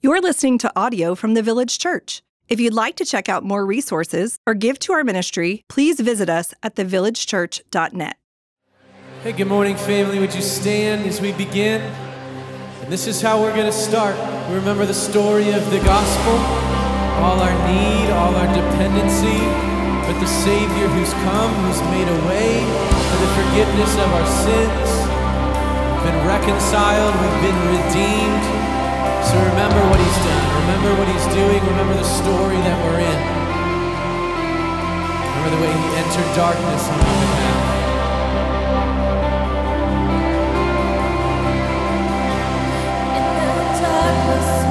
You're listening to audio from the Village Church. If you'd like to check out more resources or give to our ministry, please visit us at thevillagechurch.net. Hey, good morning, family. Would you stand as we begin? And this is how we're going to start. We remember the story of the gospel, all our need, all our dependency, but the Savior who's come, who's made a way for the forgiveness of our sins. We've been reconciled, we've been redeemed. So remember what he's done. Remember what he's doing. Remember the story that we're in. Remember the way he entered darkness. From the throne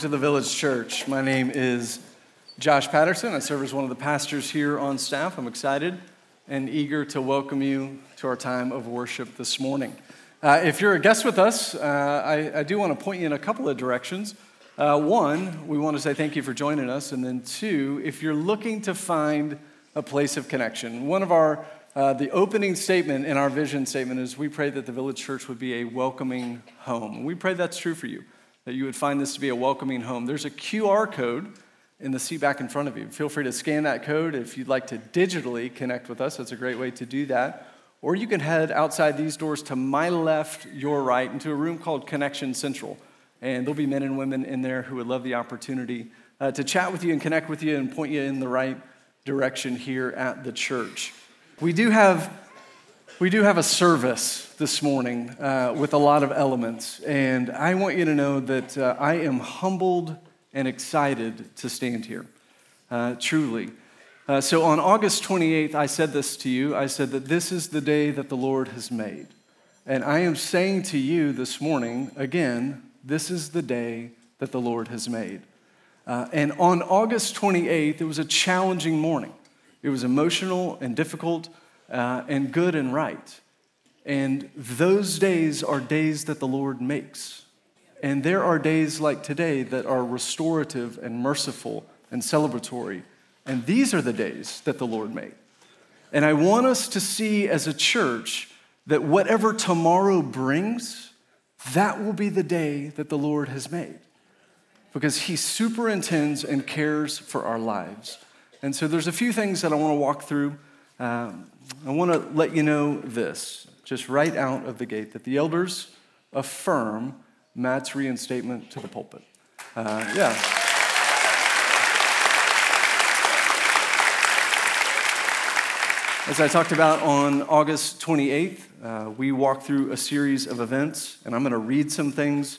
to the Village Church. My name is Josh Patterson. I serve as one of the pastors here on staff. I'm excited and eager to welcome you to our time of worship this morning. Uh, if you're a guest with us, uh, I, I, do want to point you in a couple of directions. Uh, one, we want to say thank you for joining us. And then two, if you're looking to find a place of connection, one of our uh, the opening statement in our vision statement is we pray that the village church would be a welcoming home. We pray that's true for you, that you would find this to be a welcoming home. There's a QR code in the seat back in front of you. Feel free to scan that code if you'd like to digitally connect with us. That's a great way to do that. Or you can head outside these doors to my left, your right, into a room called Connection Central. And there'll be men and women in there who would love the opportunity uh, to chat with you and connect with you and point you in the right direction here at the church. We do have, we do have a service this morning uh, with a lot of elements, and I want you to know that uh, I am humbled and excited to stand here, uh, truly. Uh, so on August 28th, I said this to you. I said that this is the day that the Lord has made. And I am saying to you this morning, again, this is the day that the Lord has made. Uh, and on August 28th, it was a challenging morning. It was emotional and difficult uh, and good and right. And those days are days that the Lord makes. And there are days like today that are restorative and merciful and celebratory. And these are the days that the Lord made. And I want us to see as a church that whatever tomorrow brings, that will be the day that the Lord has made. Because He superintends and cares for our lives. And so there's a few things that I want to walk through. Um, I want to let you know this, just right out of the gate, that the elders affirm Matt's reinstatement to the pulpit. Uh, yeah. As I talked about on August 28th, uh, we walked through a series of events, and I'm going to read some things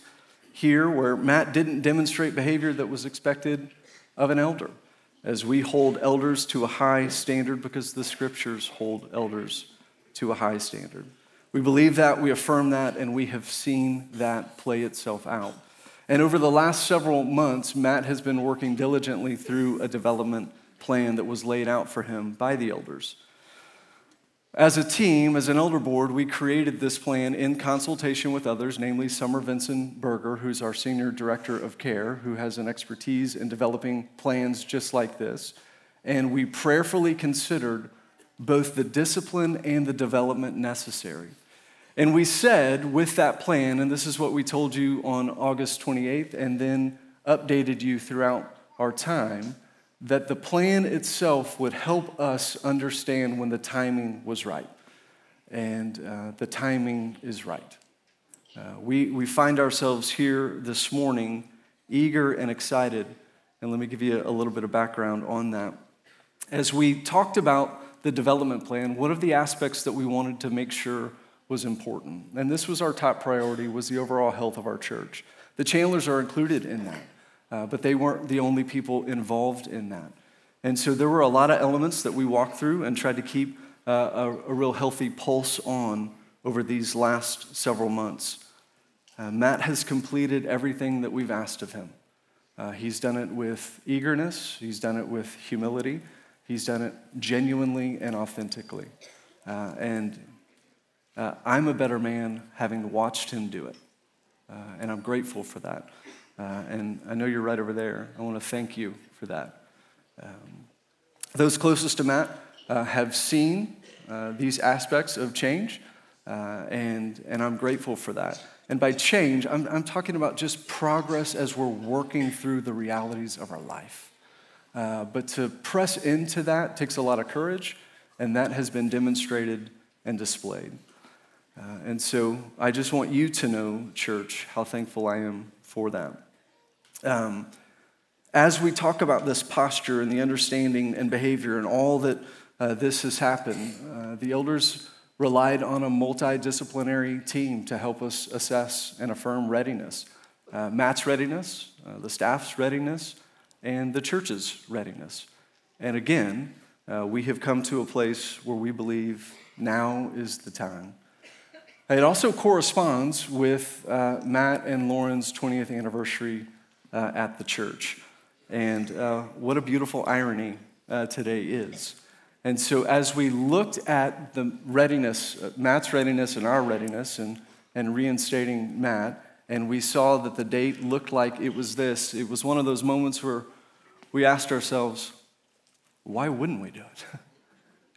here where Matt didn't demonstrate behavior that was expected of an elder as we hold elders to a high standard because the scriptures hold elders to a high standard. We believe that, we affirm that, and we have seen that play itself out. And over the last several months, Matt has been working diligently through a development plan that was laid out for him by the elders. As a team, as an elder board, we created this plan in consultation with others, namely Summer Vincent Berger, who's our senior director of care, who has an expertise in developing plans just like this. And we prayerfully considered both the discipline and the development necessary. And we said with that plan, and this is what we told you on August 28th, and then updated you throughout our time that the plan itself would help us understand when the timing was right. And uh, the timing is right. Uh, we, we find ourselves here this morning eager and excited. And let me give you a little bit of background on that. As we talked about the development plan, one of the aspects that we wanted to make sure was important, and this was our top priority, was the overall health of our church. The Chandlers are included in that. Uh, but they weren't the only people involved in that. And so there were a lot of elements that we walked through and tried to keep uh, a, a, real healthy pulse on over these last several months. Uh, Matt has completed everything that we've asked of him. Uh, he's done it with eagerness, he's done it with humility, he's done it genuinely and authentically. Uh, and I'm a better man having watched him do it. and I'm grateful for that. Uh, and I know you're right over there. I want to thank you for that. Um, those closest to Matt uh, have seen uh, these aspects of change, uh, and, and I'm grateful for that. And by change, I'm, I'm talking about just progress as we're working through the realities of our life. Uh, but to press into that takes a lot of courage, and that has been demonstrated and displayed. Uh, and so I just want you to know, church, how thankful I am for that. Um, as we talk about this posture and the understanding and behavior and all that uh, this has happened, uh, the elders relied on a multidisciplinary team to help us assess and affirm readiness uh, Matt's readiness, uh, the staff's readiness, and the church's readiness. And again, uh, we have come to a place where we believe now is the time It also corresponds with uh, Matt and Lauren's 20th anniversary uh, at the church. And uh, what a beautiful irony uh, today is. And so, as we looked at the readiness, uh, Matt's readiness and our readiness, and, and reinstating Matt, and we saw that the date looked like it was this, it was one of those moments where we asked ourselves, why wouldn't we do it?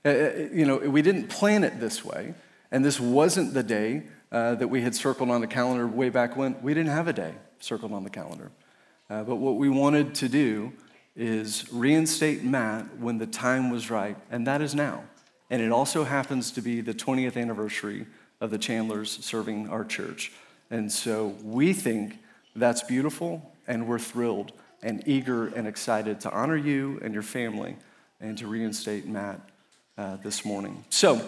Uh, uh, you know, we didn't plan it this way, and this wasn't the day uh, that we had circled on the calendar way back when. We didn't have a day circled on the calendar. Uh, but what we wanted to do is reinstate Matt when the time was right, and that is now. And it also happens to be the 20th anniversary of the Chandlers serving our church. And so we think that's beautiful, and we're thrilled and eager and excited to honor you and your family and to reinstate Matt uh, this morning. So,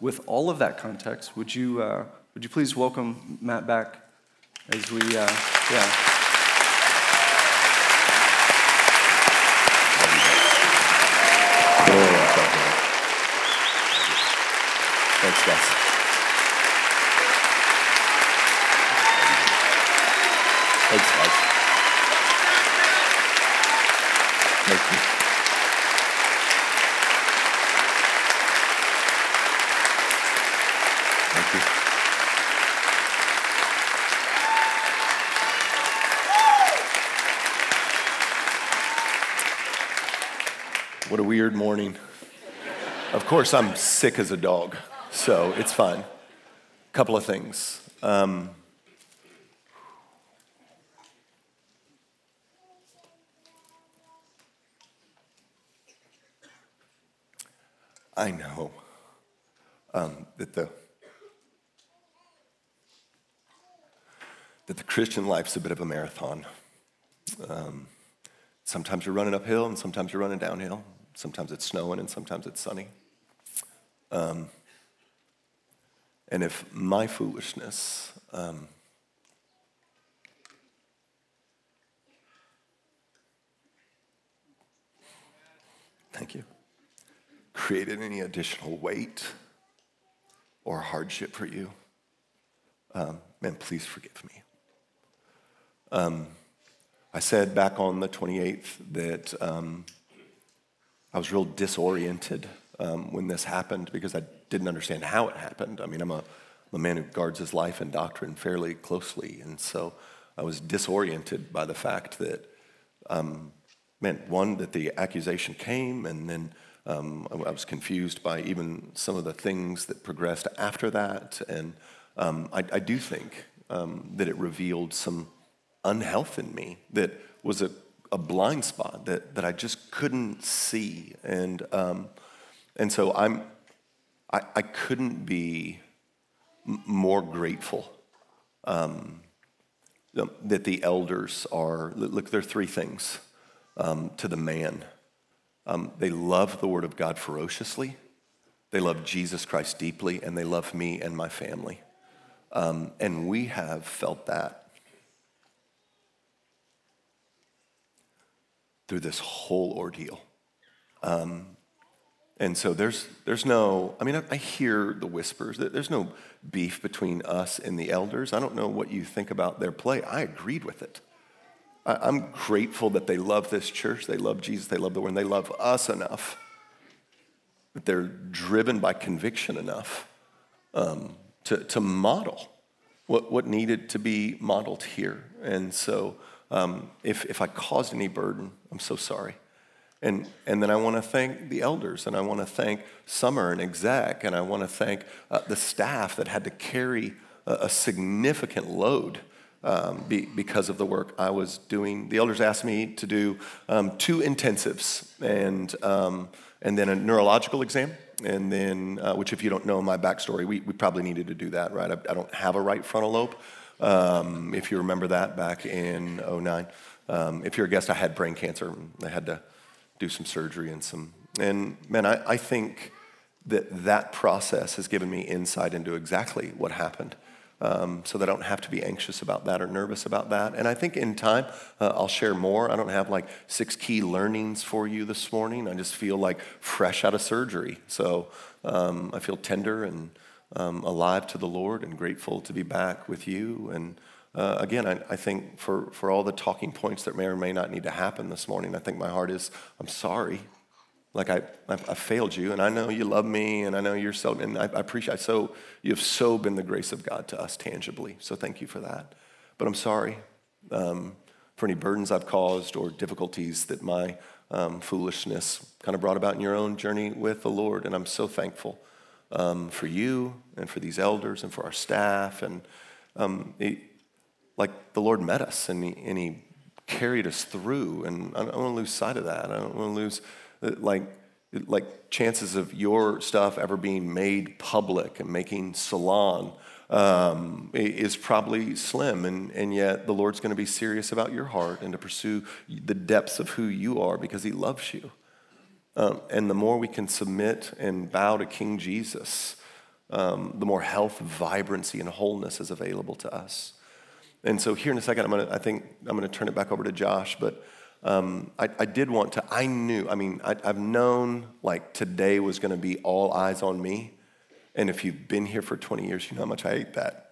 with all of that context, would you, uh, would you please welcome Matt back as we, uh, yeah. Guys. Thanks, guys. Thank you. Thank you. What a weird morning. Of course, I'm sick as a dog, so it's fine. Couple of things. Um, I know um, that the that the Christian life's a bit of a marathon. Um, sometimes you're running uphill, and sometimes you're running downhill. Sometimes it's snowing, and sometimes it's sunny. Um, and if my foolishness um, thank you created any additional weight or hardship for you, um, man, please forgive me. Um, I said back on the 28th that um, I was real disoriented um, when this happened because I didn't understand how it happened. I mean, I'm a, I'm a man who guards his life and doctrine fairly closely, and so I was disoriented by the fact that, um, man, one, that the accusation came, and then um, I, was confused by even some of the things that progressed after that. And um, I, I, do think um, that it revealed some unhealth in me that was a, a blind spot that, that I just couldn't see. And, um, and so I'm, I, I couldn't be m- more grateful um, that the elders are, look, there are three things um, to the man um, they love the Word of God ferociously, they love Jesus Christ deeply, and they love me and my family. Um, and we have felt that through this whole ordeal. Um, and so there's, there's no, I mean, I, I, hear the whispers. There's no beef between us and the elders. I don't know what you think about their play. I agreed with it. I'm grateful that they love this church, they love Jesus, they love the Word, they love us enough that they're driven by conviction enough um, to, to model what, what needed to be modeled here. And so, um, if, if I caused any burden, I'm so sorry. And, and then I want to thank the elders, and I want to thank Summer and exec, and I want to thank uh, the staff that had to carry a, a significant load um, be, because of the work I was doing. The elders asked me to do um, two intensives and, um, and then a neurological exam. And then, uh, which, if you don't know my backstory, we, we probably needed to do that, right? I, I don't have a right frontal lobe. Um, if you remember that back in 09. Um, if you're a guest, I had brain cancer. I had to do some surgery and some. And man, I, I think that that process has given me insight into exactly what happened um, so that I don't have to be anxious about that or nervous about that. And I think in time, uh, I'll share more. I don't have like six key learnings for you this morning. I just feel like fresh out of surgery. So um, I feel tender and um, alive to the Lord and grateful to be back with you. And uh, again, I, I, think for, for all the talking points that may or may not need to happen this morning, I think my heart is I'm sorry. Like I, I, I failed you, and I know you love me, and I know you're so, and I, I appreciate so you have so been the grace of God to us tangibly. So thank you for that. But I'm sorry um, for any burdens I've caused or difficulties that my um, foolishness kind of brought about in your own journey with the Lord. And I'm so thankful um, for you and for these elders and for our staff. And um, it, like the Lord met us and he, and he carried us through. And I don't want to lose sight of that. I don't want to lose, uh, like, like chances of your stuff ever being made public and making salon um, is probably slim. And, and yet the Lord's going to be serious about your heart and to pursue the depths of who you are because he loves you. Um, and the more we can submit and bow to King Jesus, um, the more health, vibrancy, and wholeness is available to us. And so here in a second, I'm gonna, I think I'm going to turn it back over to Josh, but um, I, I, did want to, I knew, I mean, I, have known like today was going to be all eyes on me. And if you've been here for 20 years, you know how much I hate that.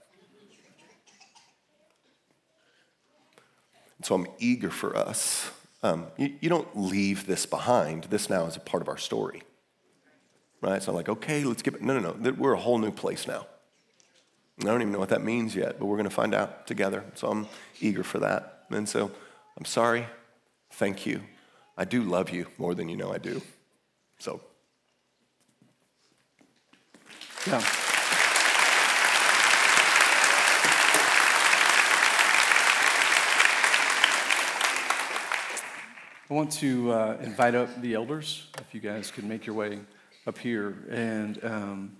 So I'm eager for us. Um, you, you don't leave this behind. This now is a part of our story. Right? It's not like, okay, let's get, no, no, no. We're a whole new place now. I don't even know what that means yet, but we're going to find out together. So I'm eager for that. And so I'm sorry. Thank you. I do love you more than you know I do. So, yeah. I want to uh, invite up the elders, if you guys could make your way up here. And um,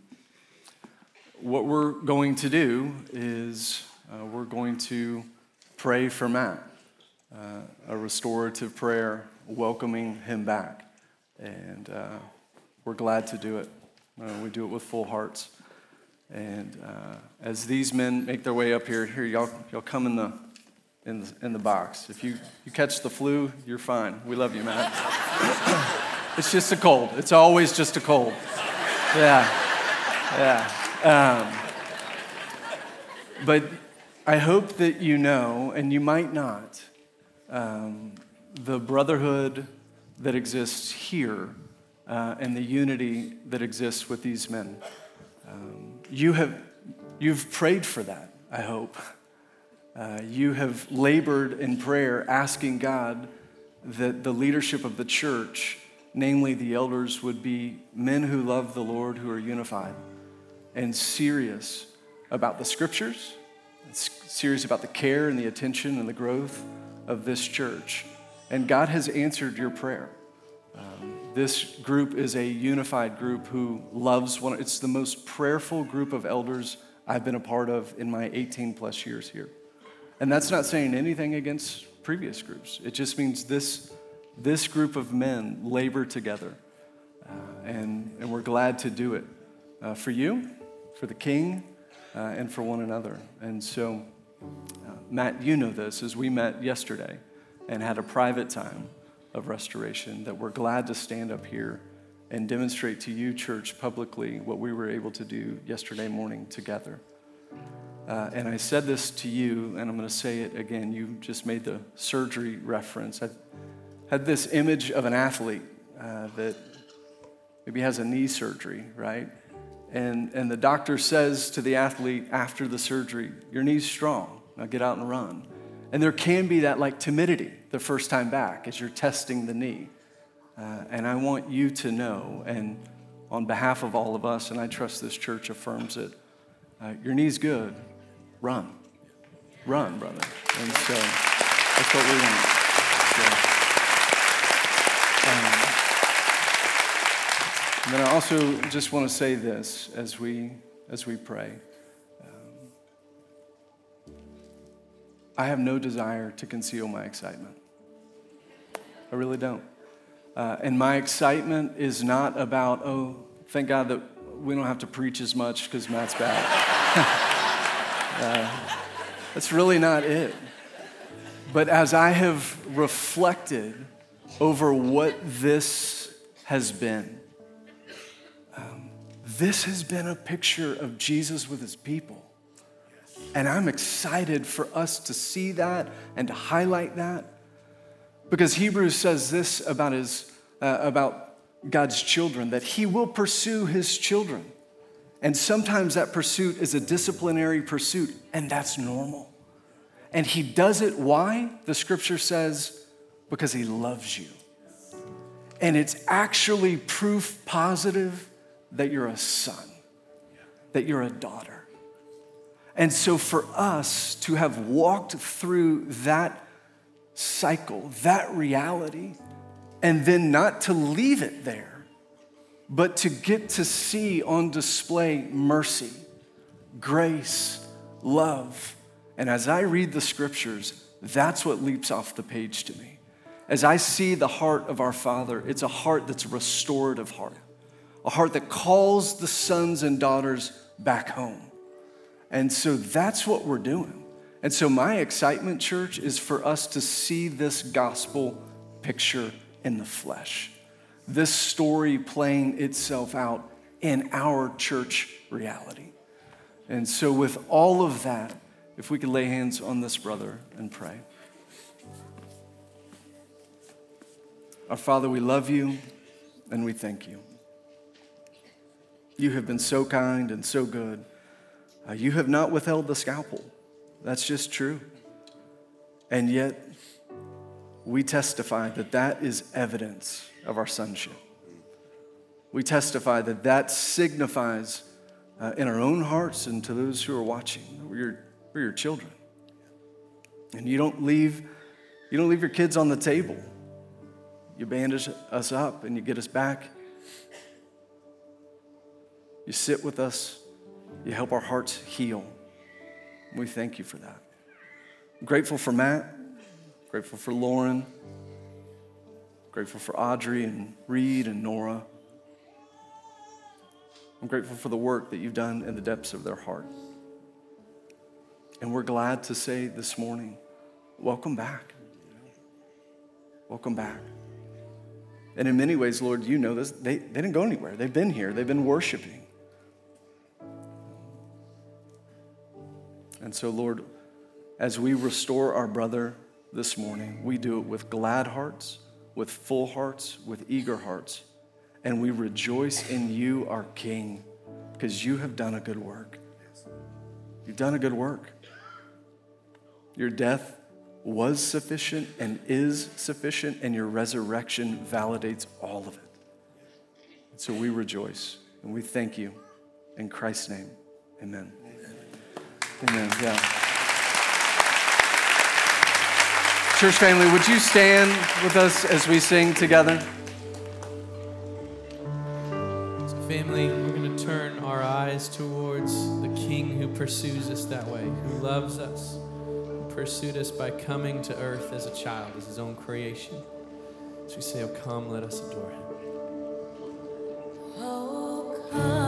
what we're going to do is uh, we're going to pray for Matt, uh, a restorative prayer welcoming him back. And uh, we're glad to do it. Uh, we do it with full hearts. And uh, as these men make their way up here, here, y'all, y'all come in the, in the, in the box. If you, you catch the flu, you're fine. We love you, Matt. it's just a cold. It's always just a cold. Yeah. Yeah. Um, but I hope that you know, and you might not, um, the brotherhood that exists here uh, and the unity that exists with these men. Um, you have, you've prayed for that, I hope. Uh, you have labored in prayer, asking God that the leadership of the church, namely the elders, would be men who love the Lord, who are unified and serious about the scriptures, serious about the care and the attention and the growth of this church. And God has answered your prayer. Um, this group is a unified group who loves one. It's the most prayerful group of elders I've been a part of in my 18 plus years here. And that's not saying anything against previous groups. It just means this, this group of men labor together. Uh, and, and we're glad to do it uh, for you for the king uh, and for one another. And so, uh, Matt, you know this as we met yesterday and had a private time of restoration that we're glad to stand up here and demonstrate to you, church, publicly what we were able to do yesterday morning together. Uh, and I said this to you, and I'm going to say it again. You just made the surgery reference. I had this image of an athlete uh, that maybe has a knee surgery, right? And, and the doctor says to the athlete after the surgery, Your knee's strong. Now get out and run. And there can be that like timidity the first time back as you're testing the knee. Uh, and I want you to know, and on behalf of all of us, and I trust this church affirms it, uh, your knee's good. Run. Run, brother. And so that's what we want. And then I also just want to say this as we, as we pray. Um, I have no desire to conceal my excitement. I really don't. Uh, and my excitement is not about, oh, thank God that we don't have to preach as much because Matt's back. uh, that's really not it. But as I have reflected over what this has been, this has been a picture of Jesus with his people. And I'm excited for us to see that and to highlight that because Hebrews says this about, his, uh, about God's children that he will pursue his children. And sometimes that pursuit is a disciplinary pursuit, and that's normal. And he does it, why? The scripture says, because he loves you. And it's actually proof positive that you're a son, that you're a daughter. And so for us to have walked through that cycle, that reality, and then not to leave it there, but to get to see on display mercy, grace, love. And as I read the scriptures, that's what leaps off the page to me. As I see the heart of our Father, it's a heart that's a restorative heart, a heart that calls the sons and daughters back home. And so that's what we're doing. And so, my excitement, church, is for us to see this gospel picture in the flesh, this story playing itself out in our church reality. And so, with all of that, if we could lay hands on this brother and pray. Our Father, we love you and we thank you. You have been so kind and so good. Uh, you have not withheld the scalpel. That's just true. And yet, we testify that that is evidence of our sonship. We testify that that signifies uh, in our own hearts and to those who are watching, we're your, we're your children. And you don't leave, you don't leave your kids on the table. You bandage us up and you get us back. You sit with us. You help our hearts heal. We thank you for that. I'm grateful for Matt. Grateful for Lauren. Grateful for Audrey and Reed and Nora. I'm grateful for the work that you've done in the depths of their heart. And we're glad to say this morning, welcome back. Welcome back. And in many ways, Lord, you know this, they, they didn't go anywhere. They've been here, they've been worshiping. And so, Lord, as we restore our brother this morning, we do it with glad hearts, with full hearts, with eager hearts. And we rejoice in you, our King, because you have done a good work. You've done a good work. Your death was sufficient and is sufficient, and your resurrection validates all of it. So we rejoice and we thank you. In Christ's name, amen. Amen. Yeah. Church family, would you stand with us as we sing together? So, family, we're going to turn our eyes towards the King who pursues us that way, who loves us pursued us by coming to earth as a child, as his own creation. So we say, Oh, come, let us adore him. Oh, come,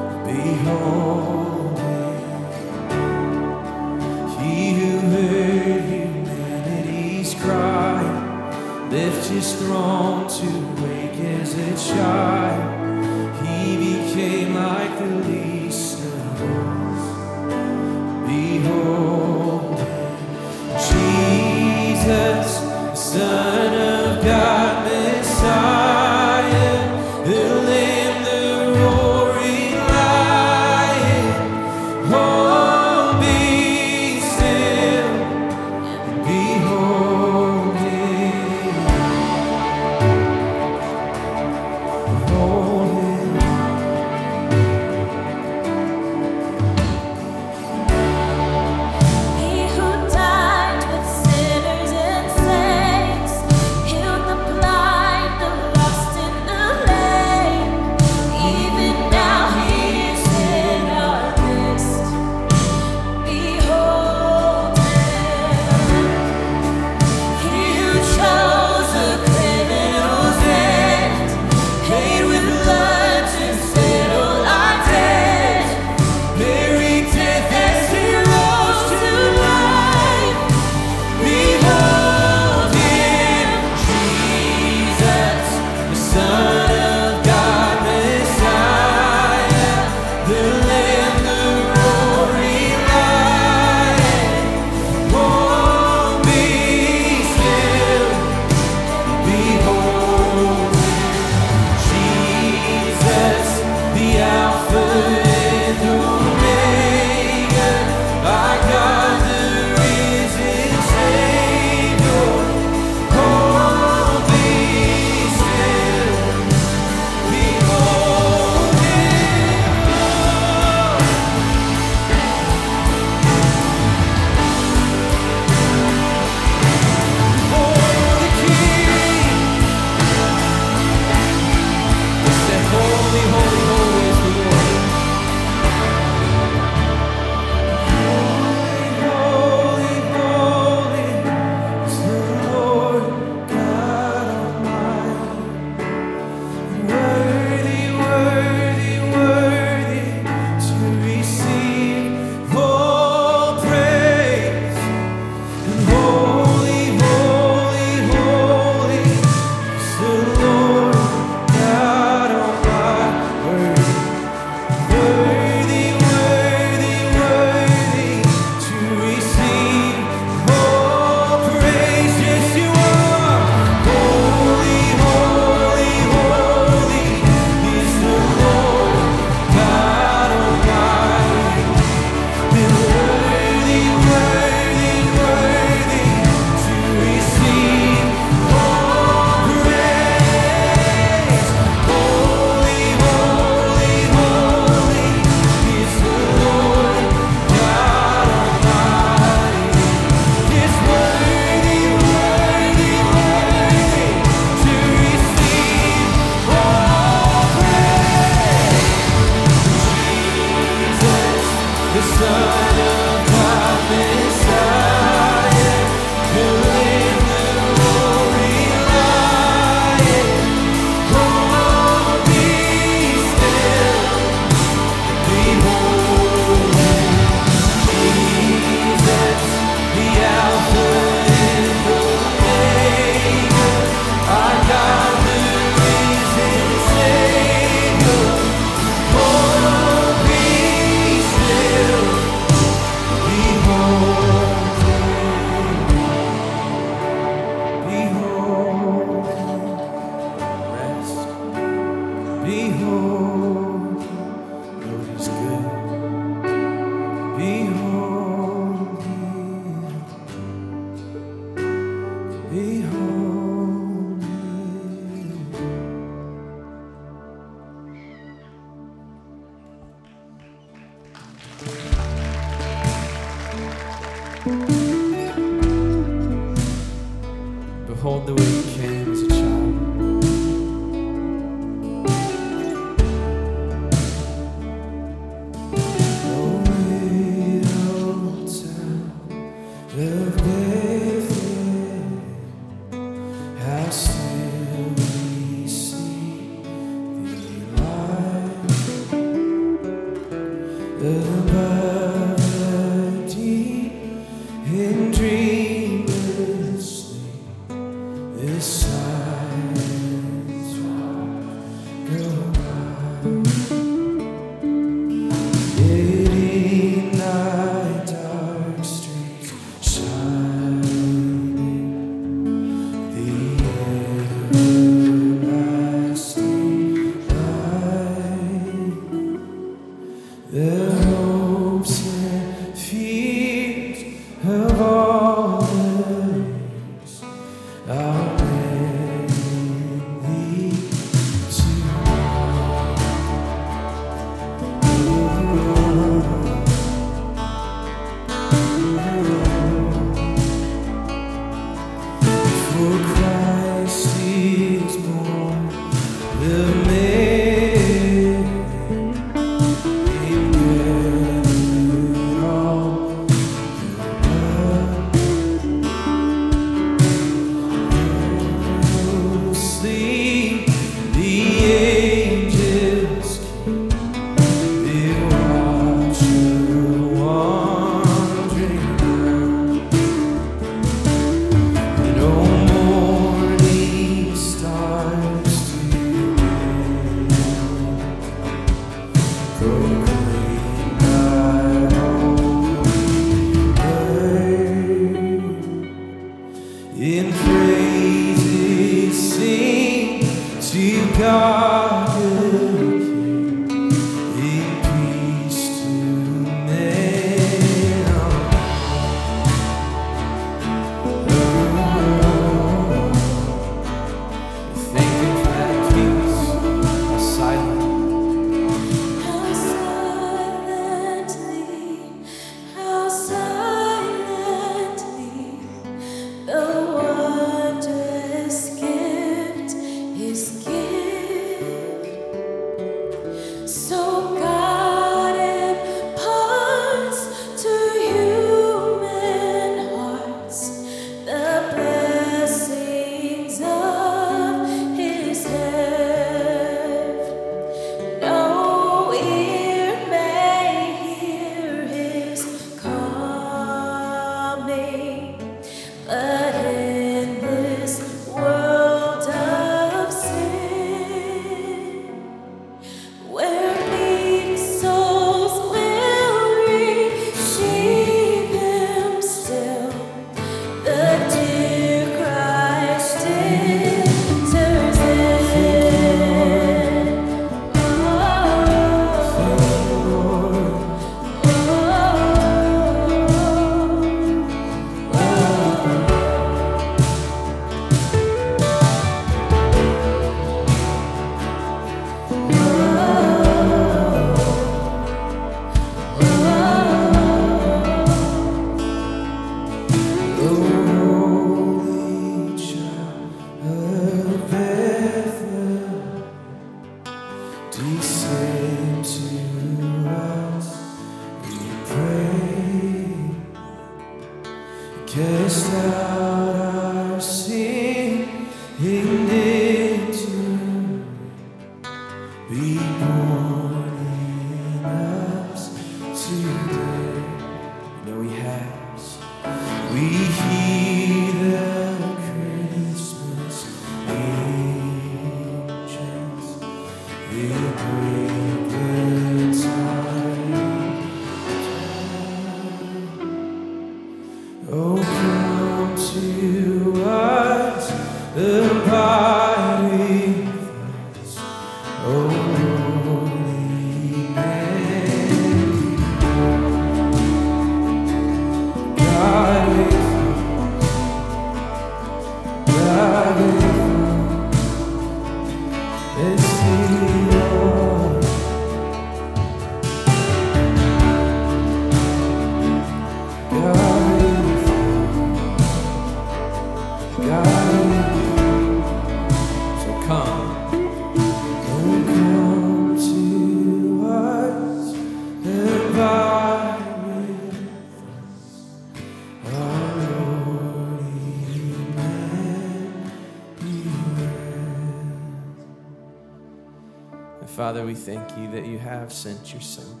we thank you that you have sent your Son,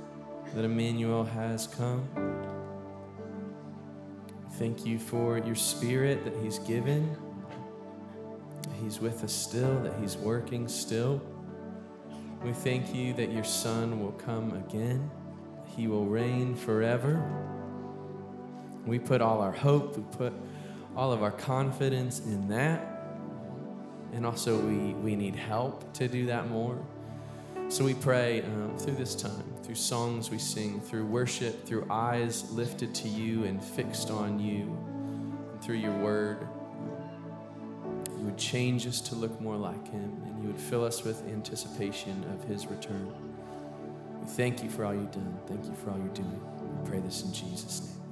that Emmanuel has come. Thank you for your Spirit that He's given. He's with us still, that He's working still. We thank you that your Son will come again, He will reign forever. We put all our hope, we put all of our confidence in that. And also, we, we need help to do that more. So we pray um, through this time, through songs we sing, through worship, through eyes lifted to you and fixed on you, and through your word, you would change us to look more like him, and you would fill us with anticipation of his return. We thank you for all you've done. Thank you for all you're doing. We pray this in Jesus' name.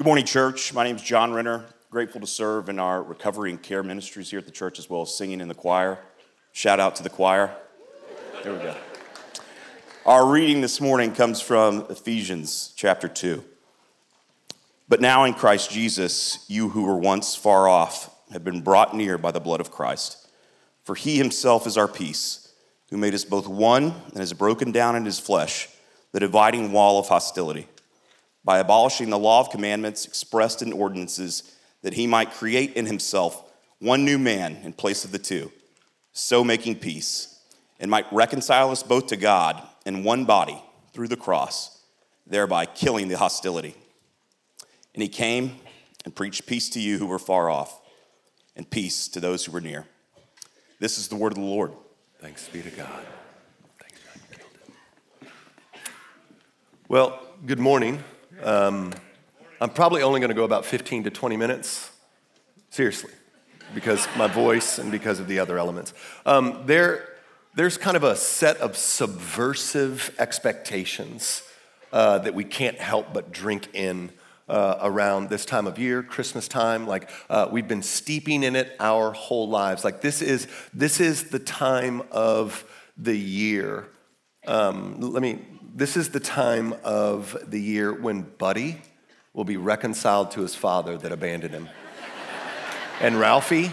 Good morning, church. My name is John Renner. Grateful to serve in our recovery and care ministries here at the church, as well as singing in the choir. Shout out to the choir. There we go. Our reading this morning comes from Ephesians chapter 2. But now in Christ Jesus, you who were once far off have been brought near by the blood of Christ. For he himself is our peace, who made us both one and has broken down in his flesh the dividing wall of hostility by abolishing the law of commandments expressed in ordinances, that he might create in himself one new man in place of the two, so making peace, and might reconcile us both to God in one body through the cross, thereby killing the hostility. And he came and preached peace to you who were far off, and peace to those who were near. This is the word of the Lord. Thanks be to God. Thanks God you killed it. Well, good morning. Um, I'm probably only going to go about 15 to 20 minutes. Seriously, because my voice and because of the other elements. Um, there, there's kind of a set of subversive expectations uh, that we can't help but drink in uh, around this time of year, Christmas time. Like uh, we've been steeping in it our whole lives. Like this is this is the time of the year. Um, let me. This is the time of the year when Buddy will be reconciled to his father that abandoned him, and Ralphie.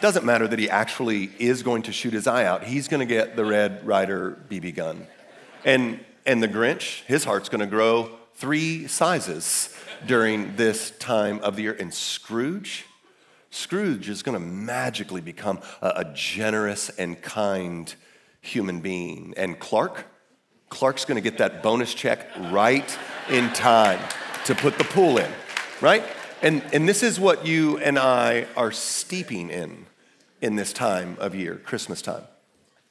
Doesn't matter that he actually is going to shoot his eye out. He's going to get the Red Ryder BB gun. And, and the Grinch, his heart's going to grow three sizes during this time of the year. And Scrooge, Scrooge is going to magically become a, a generous and kind human being. And Clark, Clark's to get that bonus check right in time to put the pool in, right? And, and this is what you and I are steeping in in this time of year, Christmas time,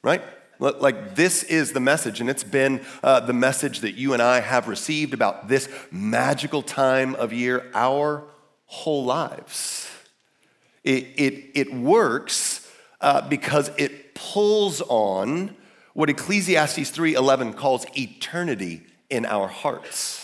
right? Like, this is the message, and it's been uh, the message that you and I have received about this magical time of year our whole lives. It, it, it works uh, because it pulls on what Ecclesiastes 3:11 calls eternity in our hearts.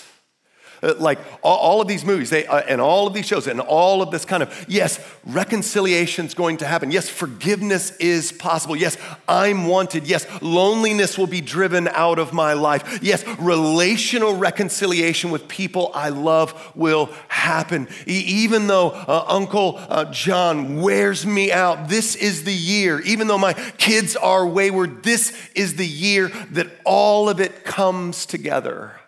Uh, Like all, of these movies they, uh, and all of these shows and all of this kind of, yes, reconciliation is going to happen. Yes, forgiveness is possible. Yes, I'm wanted. Yes, loneliness will be driven out of my life. Yes, relational reconciliation with people I love will happen. E- even though uh, Uncle uh, John wears me out, this is the year. Even though my kids are wayward, this is the year that all of it comes together.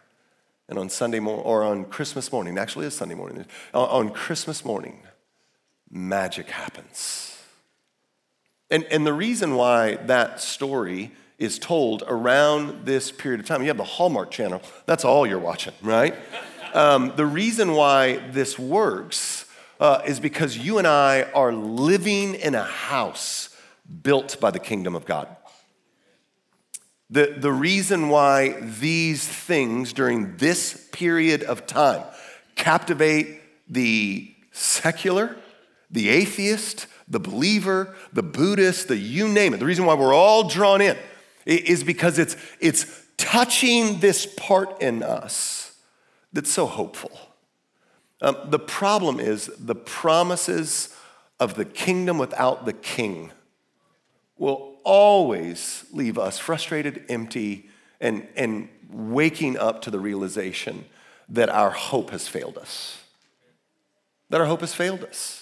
And on Sunday morning, or on Christmas morning, actually it's Sunday morning, on- Christmas morning, magic happens. And, and the reason why that story is told around this period of time, you have the Hallmark Channel, that's all you're watching, right? Um, the reason why this works uh, is because you and I are living in a house built by the kingdom of God. The, the reason why these things during this period of time captivate the secular, the atheist, the believer, the Buddhist, the you name it, the reason why we're all drawn in is because it's, it's touching this part in us that's so hopeful. Um, the problem is the promises of the kingdom without the king will always leave us frustrated, empty, and, and waking up to the realization that our hope has failed us. That our hope has failed us.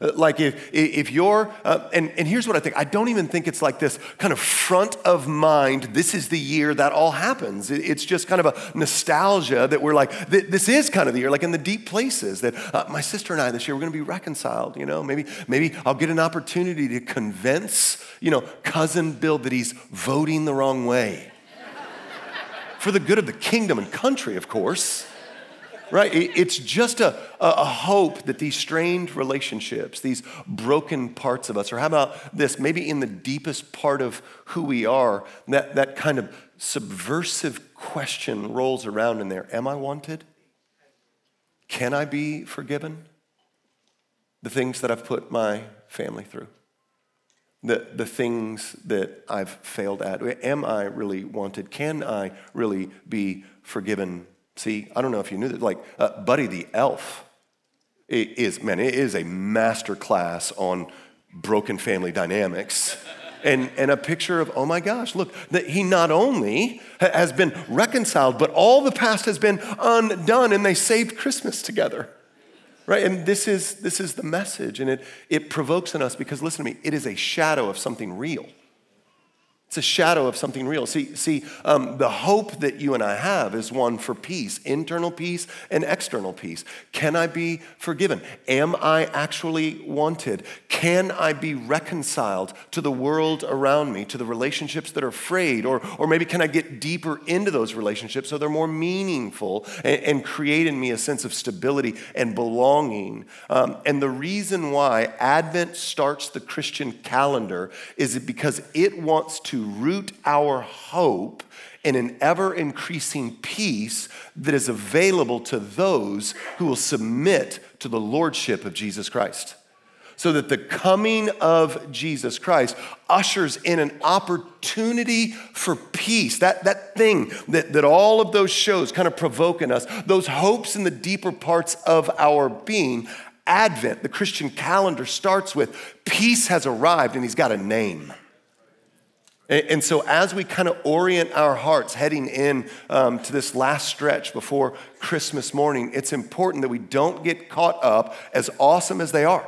Uh, Like if, if you're, uh, and, and here's what I think I don't even think it's like this kind of front of mind, this is the year that all happens. It's just kind of a nostalgia that we're like, this is kind of the year, like in the deep places that uh, my sister and I this year, we're gonna be reconciled, you know? Maybe, maybe I'll get an opportunity to convince, you know, cousin Bill that he's voting the wrong way. For the good of the kingdom and country, of course right? It's just a, a hope that these strained relationships, these broken parts of us, or how about this, maybe in the deepest part of who we are, that, that kind of subversive question rolls around in there Am I wanted? Can I be forgiven? The things that I've put my family through. The, the things that I've failed at. Am I really wanted? Can I really be forgiven? See, I don't know if you knew that, like uh, Buddy the Elf i- is, man, it is a master class on broken family dynamics. And, and a picture of, oh my gosh, look, that he not only has been reconciled, but all the past has been undone and they saved Christmas together. Right? And this is, this is the message, and it, it provokes in us because, listen to me, it is a shadow of something real. It's a shadow of something real. See, see um, the hope that you and I have is one for peace, internal peace and external peace. Can I be forgiven? Am I actually wanted? Can I be reconciled to the world around me, to the relationships that are frayed? Or, or maybe can I get deeper into those relationships so they're more meaningful and, and create in me a sense of stability and belonging? Um, and the reason why Advent starts the Christian calendar is because it wants to root our hope in an ever increasing peace that is available to those who will submit to the lordship of Jesus Christ. So that the coming of Jesus Christ ushers in an opportunity for peace. That, that thing that, that all of those shows kind of provoke in us, those hopes in the deeper parts of our being. Advent, the Christian calendar starts with peace has arrived and he's got a name. And, so, as we kind of orient our hearts heading in um, to this last stretch before Christmas morning, it's important that we don't get caught up, as awesome as they are,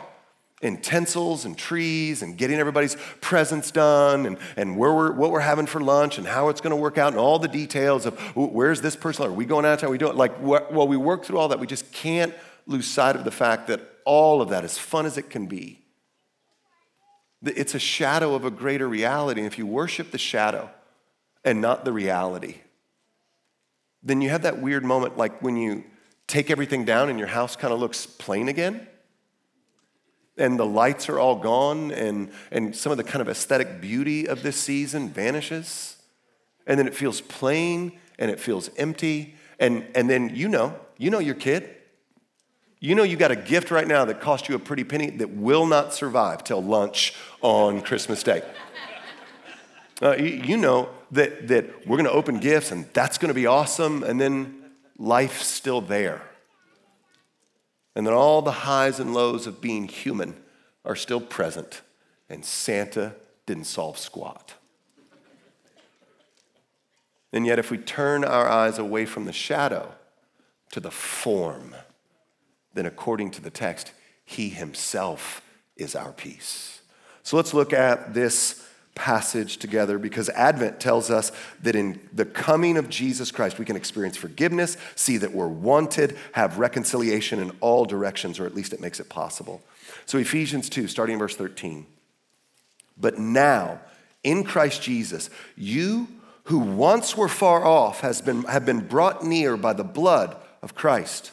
in tinsels and trees and getting everybody's presents done and, and where we're, what we're having for lunch and how it's going to work out and all the details of where's this person? Are we going out? of Are we doing? Like, while we work through all that, we just can't lose sight of the fact that all of that, as fun as it can be, it's a shadow of a greater reality. And if you worship the shadow and not the reality, then you have that weird moment like when you take everything down and your house kind of looks plain again. And the lights are all gone, and, and some of the kind of aesthetic beauty of this season vanishes. And then it feels plain and it feels empty. And, and then you know, you know your kid. You know you got a gift right now that cost you a pretty penny that will not survive till lunch on Christmas Day. Uh, you, you know that, that we're going to open gifts and that's going to be awesome, and then life's still there. And then all the highs and lows of being human are still present, and Santa didn't solve squat. And yet, if we turn our eyes away from the shadow to the form, then according to the text, he himself is our peace. So let's look at this passage together because Advent tells us that in the coming of Jesus Christ, we can experience forgiveness, see that we're wanted, have reconciliation in all directions, or at least it makes it possible. So, Ephesians 2, starting in verse 13. But now, in Christ Jesus, you who once were far off has been, have been brought near by the blood of Christ.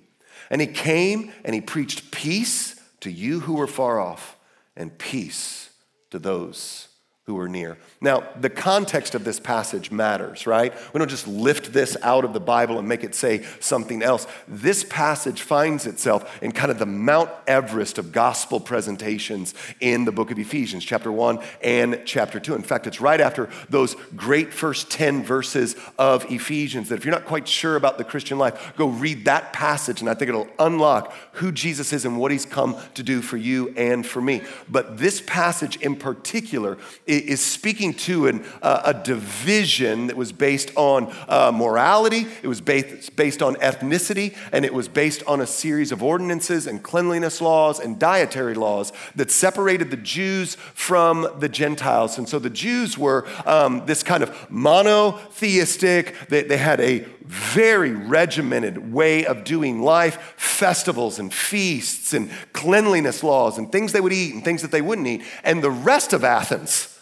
And he came and he preached peace to you who were far off and peace to those who were near. Now, the context of this passage matters, right? We don't just lift this out of the Bible and make it say something else. This passage finds itself in kind of the Mount Everest of gospel presentations in the book of Ephesians, chapter 1 and chapter 2. In fact, it's right after those great first 10 verses of Ephesians that if you're not quite sure about the Christian life, go read that passage and I think it'll unlock who Jesus is and what he's come to do for you and for me. But this passage in particular is speaking to an, uh, a division that was based on uh, morality, it was based, based on ethnicity, and it was based on a series of ordinances and cleanliness laws and dietary laws that separated the Jews from the Gentiles. And so the Jews were um, this kind of monotheistic, they, they had a very regimented way of doing life festivals and feasts and cleanliness laws and things they would eat and things that they wouldn't eat. And the rest of Athens,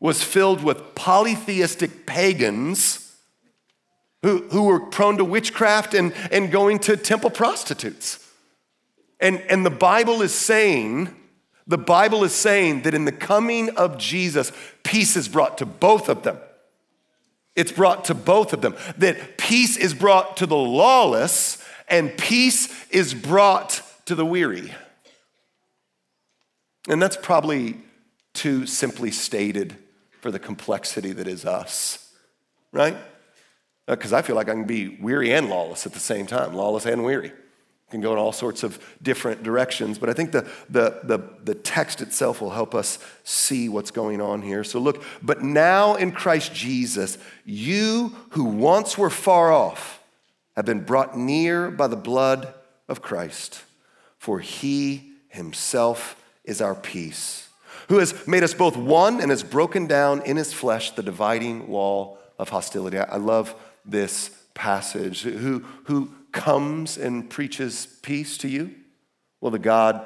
was filled with polytheistic pagans who, who were prone to witchcraft and, and going to temple prostitutes. And, and the Bible is saying, the Bible is saying that in the coming of Jesus, peace is brought to both of them. It's brought to both of them. That peace is brought to the lawless and peace is brought to the weary. And that's probably too simply stated for the complexity that is us, right? Because uh, I feel like I can be weary and lawless at the same time, lawless and weary. Can go in all sorts of different directions, but I think the, the, the, the text itself will help us see what's going on here. So, look, but now in Christ Jesus, you who once were far off have been brought near by the blood of Christ, for he himself is our peace who has made us both one and has broken down in his flesh the dividing wall of hostility. I love this passage. Who, who comes and preaches peace to you? Well, the God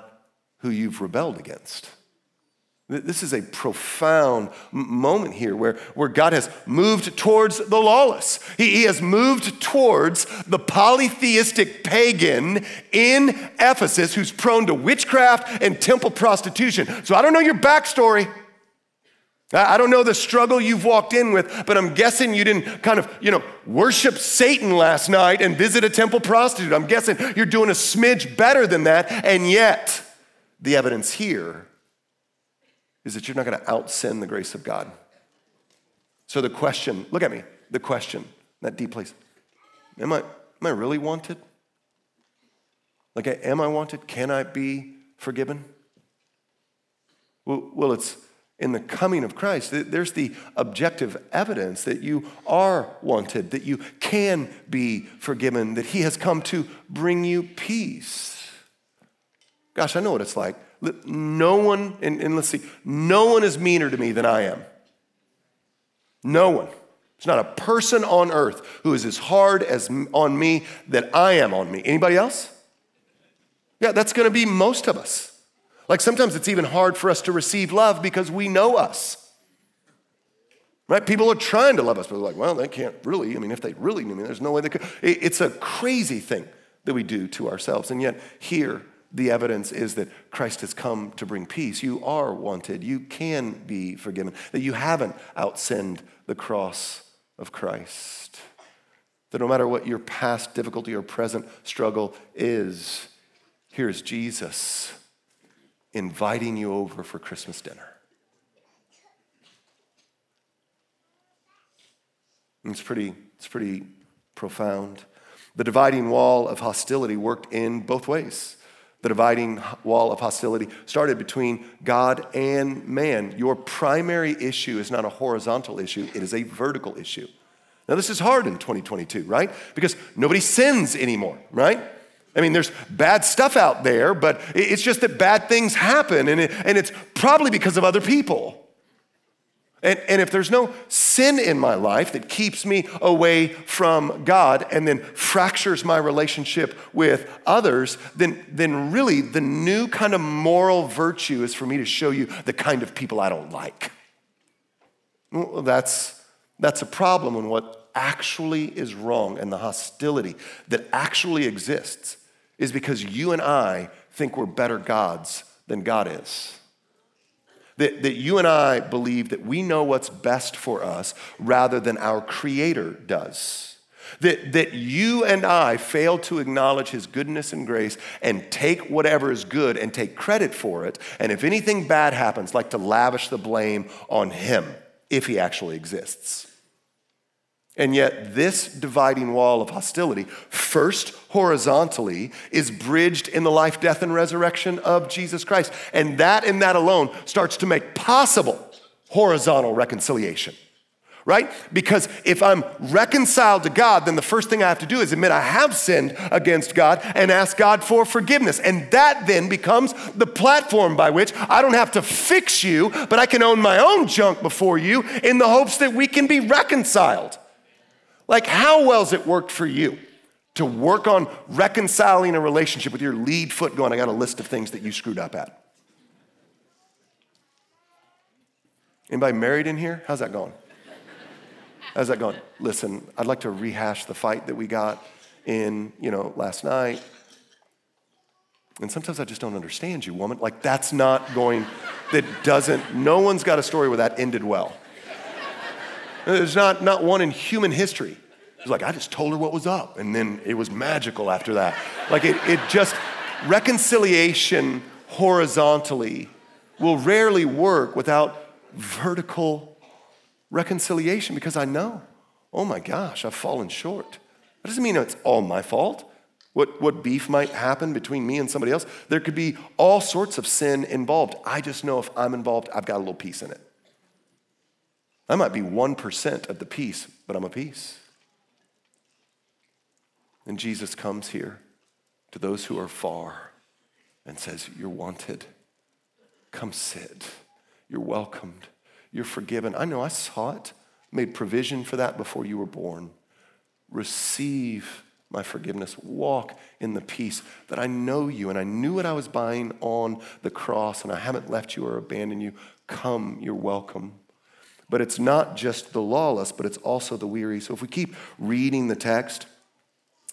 who you've rebelled against. This is a profound moment here where, where God has moved towards the lawless. He, he has moved towards the polytheistic pagan in Ephesus who's prone to witchcraft and temple prostitution. So I don't know your backstory. I don't know the struggle you've walked in with, but I'm guessing you didn't kind of, you know, worship Satan last night and visit a temple prostitute. I'm guessing you're doing a smidge better than that, and yet the evidence here is that you're not going to out sin the grace of God. So the question, look at me, the question, that deep place, am I, am I really wanted? Like, am I wanted? Can I be forgiven? Well, well, it's in the coming of Christ. There's the objective evidence that you are wanted, that you can be forgiven, that He has come to bring you peace. Gosh, I know what it's like no one, and, and let's see, no one is meaner to me than I am. No one. There's not a person on earth who is as hard as on me that I am on me. Anybody else? Yeah, that's going to be most of us. Like sometimes it's even hard for us to receive love because we know us. Right? People are trying to love us, but they're like, well, they can't really. I mean, if they really knew me, there's no way they could. It's a crazy thing that we do to ourselves. And yet, here, the evidence is that Christ has come to bring peace. You are wanted. You can be forgiven. That you haven't outsinned the cross of Christ. That no matter what your past difficulty or present struggle is, here's Jesus inviting you over for Christmas dinner. It's pretty, it's pretty profound. The dividing wall of hostility worked in both ways. The dividing wall of hostility started between God and man. Your primary issue is not a horizontal issue, it is a vertical issue. Now, this is hard in 2022, right? Because nobody sins anymore, right? I mean, there's bad stuff out there, but it's just that bad things happen, and, it, and it's probably because of other people. And, and if there's no sin in my life that keeps me away from God and then fractures my relationship with others, then, then really the new kind of moral virtue is for me to show you the kind of people I don't like. Well, that's, that's a problem when what actually is wrong and the hostility that actually exists is because you and I think we're better gods than God is. That, that you and I believe that we know what's best for us rather than our Creator does. That, that you and I fail to acknowledge His goodness and grace and take whatever is good and take credit for it. And if anything bad happens, like to lavish the blame on Him, if He actually exists. And yet, this dividing wall of hostility, first horizontally, is bridged in the life, death, and resurrection of Jesus Christ. And that and that alone starts to make possible horizontal reconciliation, right? Because if I'm reconciled to God, then the first thing I have to do is admit I have sinned against God and ask God for forgiveness. And that then becomes the platform by which I don't have to fix you, but I can own my own junk before you in the hopes that we can be reconciled. Like, how well's it worked for you to work on reconciling a relationship with your lead foot going, I got a list of things that you screwed up at? Anybody married in here? How's that going? How's that going? Listen, I'd like to rehash the fight that we got in, you know, last night. And sometimes I just don't understand you, woman. Like, that's not going, that doesn't, no one's got a story where that ended well. There's not, not one in human history. It's like, I just told her what was up, and then it was magical after that. Like, it, it just, reconciliation horizontally will rarely work without vertical reconciliation because I know, oh my gosh, I've fallen short. That doesn't mean it's all my fault. What, what beef might happen between me and somebody else, there could be all sorts of sin involved. I just know if I'm involved, I've got a little piece in it. I might be 1% of the piece, but I'm a piece. And Jesus comes here to those who are far and says, You're wanted. Come sit. You're welcomed. You're forgiven. I know I saw it, made provision for that before you were born. Receive my forgiveness. Walk in the peace that I know you and I knew what I was buying on the cross and I haven't left you or abandoned you. Come, you're welcome. But it's not just the lawless, but it's also the weary. So if we keep reading the text,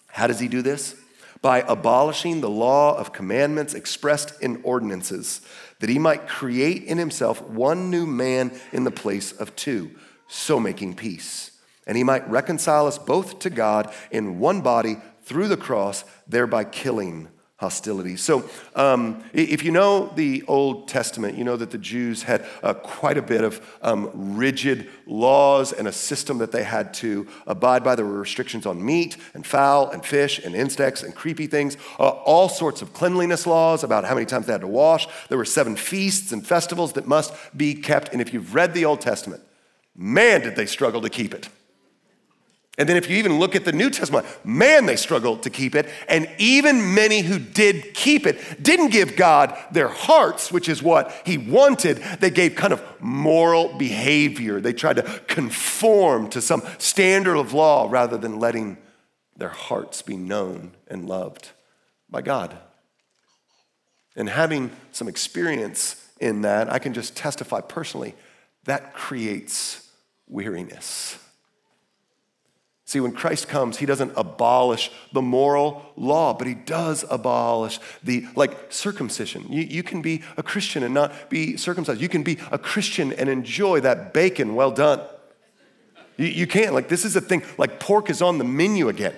how does he do this? By abolishing the law of commandments expressed in ordinances, that he might create in himself one new man in the place of two, so making peace. And he might reconcile us both to God in one body through the cross, thereby killing hostility. So, um, if you know the Old Testament, you know that the Jews had uh, quite a bit of um, rigid laws and a system that they had to abide by. There were restrictions on meat and fowl and fish and insects and creepy things, uh, all sorts of cleanliness laws about how many times they had to wash. There were seven feasts and festivals that must be kept. And if you've read the Old Testament, man, did they struggle to keep it. And then if you even look at the New Testament, man, they struggled to keep it. And even many who did keep it didn't give God their hearts, which is what he wanted. They gave kind of moral behavior. They tried to conform to some standard of law rather than letting their hearts be known and loved by God. And having some experience in that, I can just testify personally that creates weariness. See, when Christ comes, he doesn't abolish the moral law, but he does abolish the, like, circumcision. You, you can be a Christian and not be circumcised. You can be a Christian and enjoy that bacon well done. You, you can't. Like, this is a thing, like, pork is on the menu again.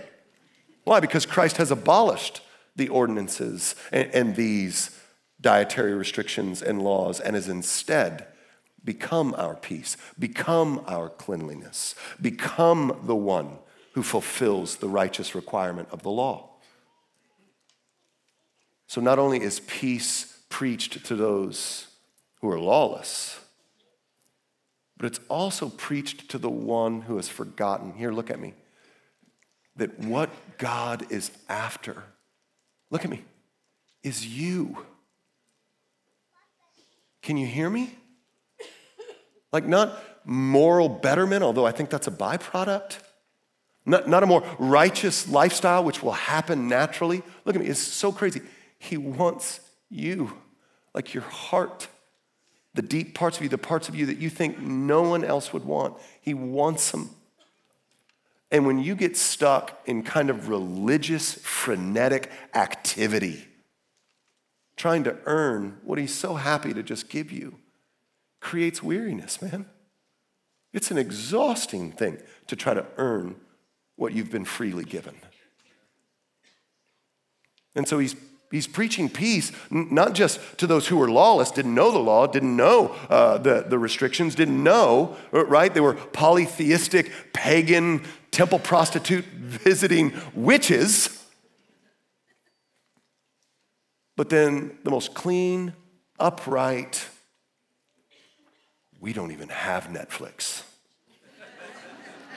Why? Because Christ has abolished the ordinances and, and these dietary restrictions and laws and is instead Become our peace, become our cleanliness, become the one who fulfills the righteous requirement of the law. So, not only is peace preached to those who are lawless, but it's also preached to the one who has forgotten. Here, look at me. That what God is after, look at me, is you. Can you hear me? Like, not moral betterment, although I think that's a byproduct. Not, not a more righteous lifestyle, which will happen naturally. Look at me, it's so crazy. He wants you, like your heart, the deep parts of you, the parts of you that you think no one else would want. He wants them. And when you get stuck in kind of religious, frenetic activity, trying to earn what he's so happy to just give you, creates weariness, man. It's an exhausting thing to try to earn what you've been freely given. And so he's, he's preaching peace, not just to those who were lawless, didn't know the law, didn't know uh, the, the restrictions, didn't know, uh, right? They were polytheistic, pagan, temple prostitute visiting witches. But then the most clean, upright, we don't even have Netflix.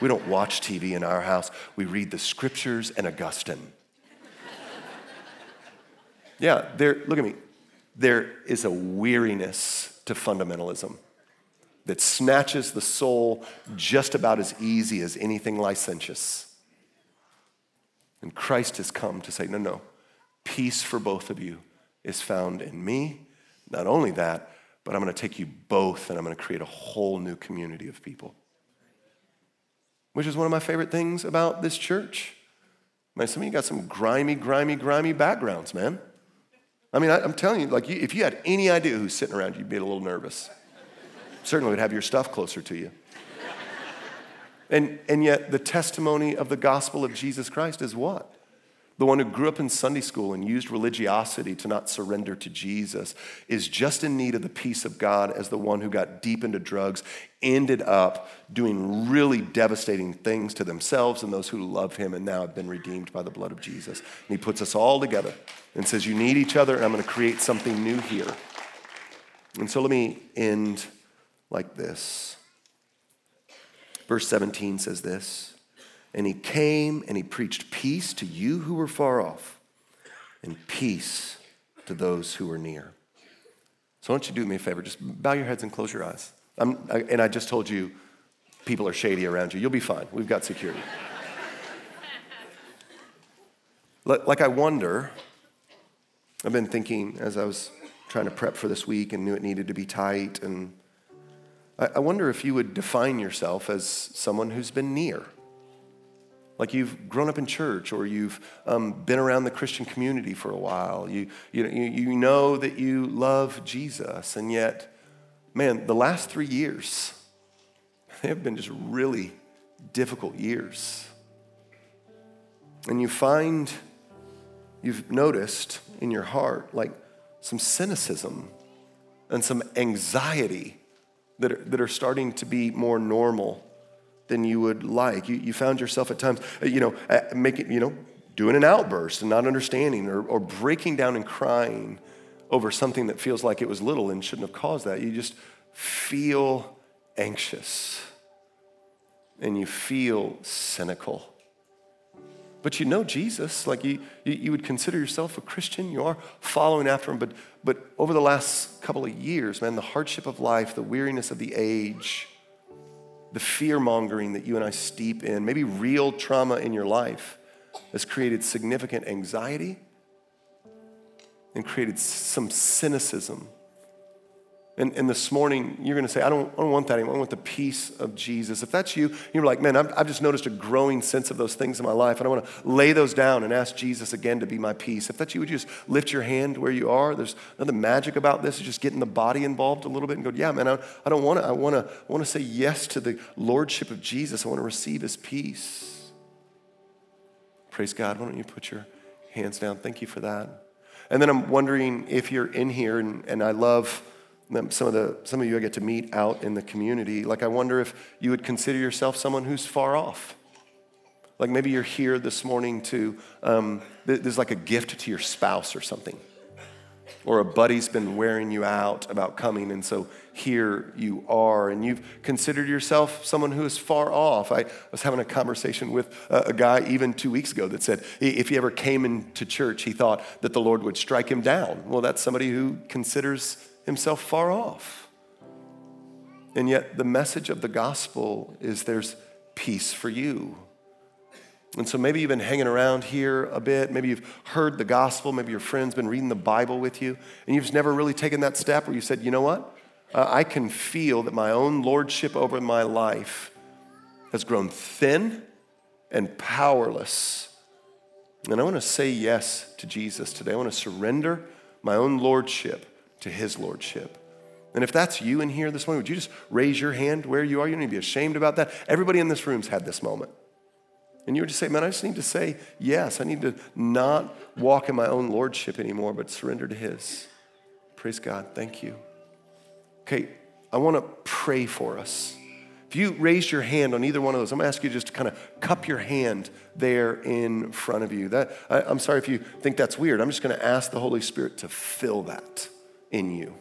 We don't watch TV in our house. We read the scriptures and Augustine. Yeah, there, look at me. There is a weariness to fundamentalism that snatches the soul just about as easy as anything licentious. And Christ has come to say, no, no, peace for both of you is found in me. Not only that, but I'm going to take you both and I'm going to create a whole new community of people. Which is one of my favorite things about this church. Man, some of you got some grimy, grimy, grimy backgrounds, man. I mean, I, am telling you, like, you, if you had any idea who's sitting around you, you'd be a little nervous. Certainly would have your stuff closer to you. And, and yet, the testimony of the gospel of Jesus Christ is what? The one who grew up in Sunday school and used religiosity to not surrender to Jesus is just in need of the peace of God as the one who got deep into drugs, ended up doing really devastating things to themselves and those who love him and now have been redeemed by the blood of Jesus. And he puts us all together and says, You need each other, and I'm going to create something new here. And so let me end like this. Verse 17 says this. And he came and he preached peace to you who were far off and peace to those who were near. So, why don't you do me a favor? Just bow your heads and close your eyes. I'm, I, and I just told you people are shady around you. You'll be fine. We've got security. like, I wonder, I've been thinking as I was trying to prep for this week and knew it needed to be tight. And I, I wonder if you would define yourself as someone who's been near like you've grown up in church or you've um, been around the Christian community for a while. You, you, you know that you love Jesus, and yet, man, the last three years, they have been just really difficult years. And you find, you've noticed in your heart, like some cynicism and some anxiety that are, that are starting to be more normal than you would like. You, you found yourself at times, uh, you know, uh, making, you know, doing an outburst and not understanding or, or breaking down and crying over something that feels like it was little and shouldn't have caused that. You just feel anxious and you feel cynical. But you know Jesus, like you, you would consider yourself a Christian, you are following after him. But, but over the last couple of years, man, the hardship of life, the weariness of the age, the fear mongering that you and I steep in, maybe real trauma in your life, has created significant anxiety and created some cynicism and, and this morning, you're going to say, I don't, I don't want that anymore. I want the peace of Jesus. If that's you, you're like, man, I've, I've just noticed a growing sense of those things in my life. And I want to lay those down and ask Jesus again to be my peace. If that's you, would you just lift your hand where you are? There's nothing magic about this. It's just getting the body involved a little bit and go, yeah, man, I, I don't want to. I want to I want to say yes to the lordship of Jesus. I want to receive his peace. Praise God. Why don't you put your hands down? Thank you for that. And then I'm wondering if you're in here, and, and I love some of, the, some of you I get to meet out in the community. Like, I wonder if you would consider yourself someone who's far off. Like, maybe you're here this morning to, um, there's like a gift to your spouse or something. Or a buddy's been wearing you out about coming, and so here you are, and you've considered yourself someone who is far off. I was having a conversation with a guy even two weeks ago that said if he ever came into church, he thought that the Lord would strike him down. Well, that's somebody who considers himself far off. And yet, the message of the gospel is there's peace for you. And so maybe you've been hanging around here a bit. Maybe you've heard the gospel. Maybe your friend's been reading the Bible with you. And you've never really taken that step where you said, you know what? Uh, I can feel that my own lordship over my life has grown thin and powerless. And I want to say yes to Jesus today. I want to surrender my own lordship to his lordship. And if that's you in here this morning, would you just raise your hand where you are? You don't need to be ashamed about that. Everybody in this room's had this moment. And you would just say, Man, I just need to say yes. I need to not walk in my own lordship anymore, but surrender to His. Praise God. Thank you. Okay, I want to pray for us. If you raised your hand on either one of those, I'm going to ask you just to kind of cup your hand there in front of you. That, I, I'm sorry if you think that's weird. I'm just going to ask the Holy Spirit to fill that in you.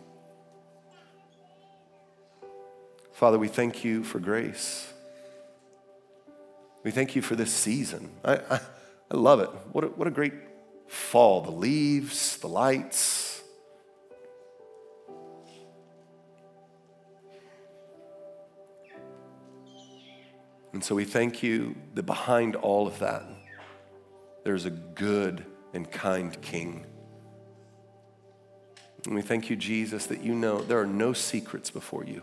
Father, we thank you for grace. We thank you for this season. I, I, I love it. What a, what a great fall. The leaves, the lights. And so we thank you that behind all of that, there's a good and kind King. And we thank you, Jesus, that you know there are no secrets before you.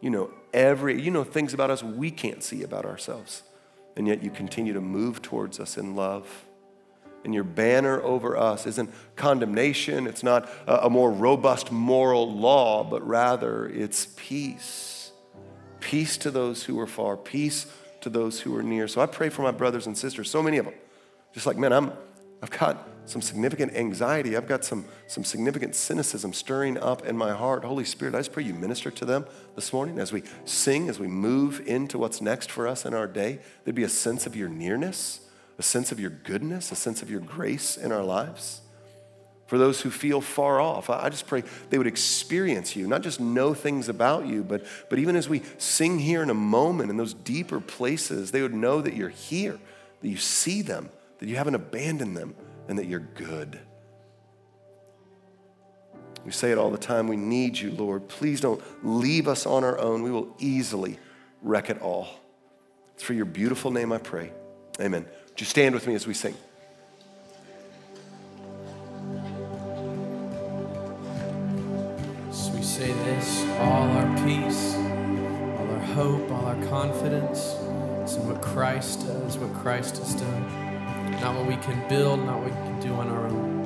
You know every, you know things about us we can't see about ourselves. And yet you continue to move towards us in love. And your banner over us isn't condemnation, it's not a, more robust moral law, but rather it's peace. Peace to those who are far, peace to those who are near. So I pray for my brothers and sisters, so many of them. Just like, man, I'm, I've got some significant anxiety. I've got some, some significant cynicism stirring up in my heart. Holy Spirit, I just pray you minister to them this morning as we sing, as we move into what's next for us in our day. There'd be a sense of your nearness, a sense of your goodness, a sense of your grace in our lives. For those who feel far off, I just pray they would experience you, not just know things about you, but, but even as we sing here in a moment in those deeper places, they would know that you're here, that you see them, that you haven't abandoned them, and that you're good. We say it all the time. We need you, Lord. Please don't leave us on our own. We will easily wreck it all. It's for your beautiful name I pray. Amen. Would you stand with me as we sing? So we say this all our peace, all our hope, all our confidence is in what Christ does, what Christ has done. Not what we can build, not what we can do on our own.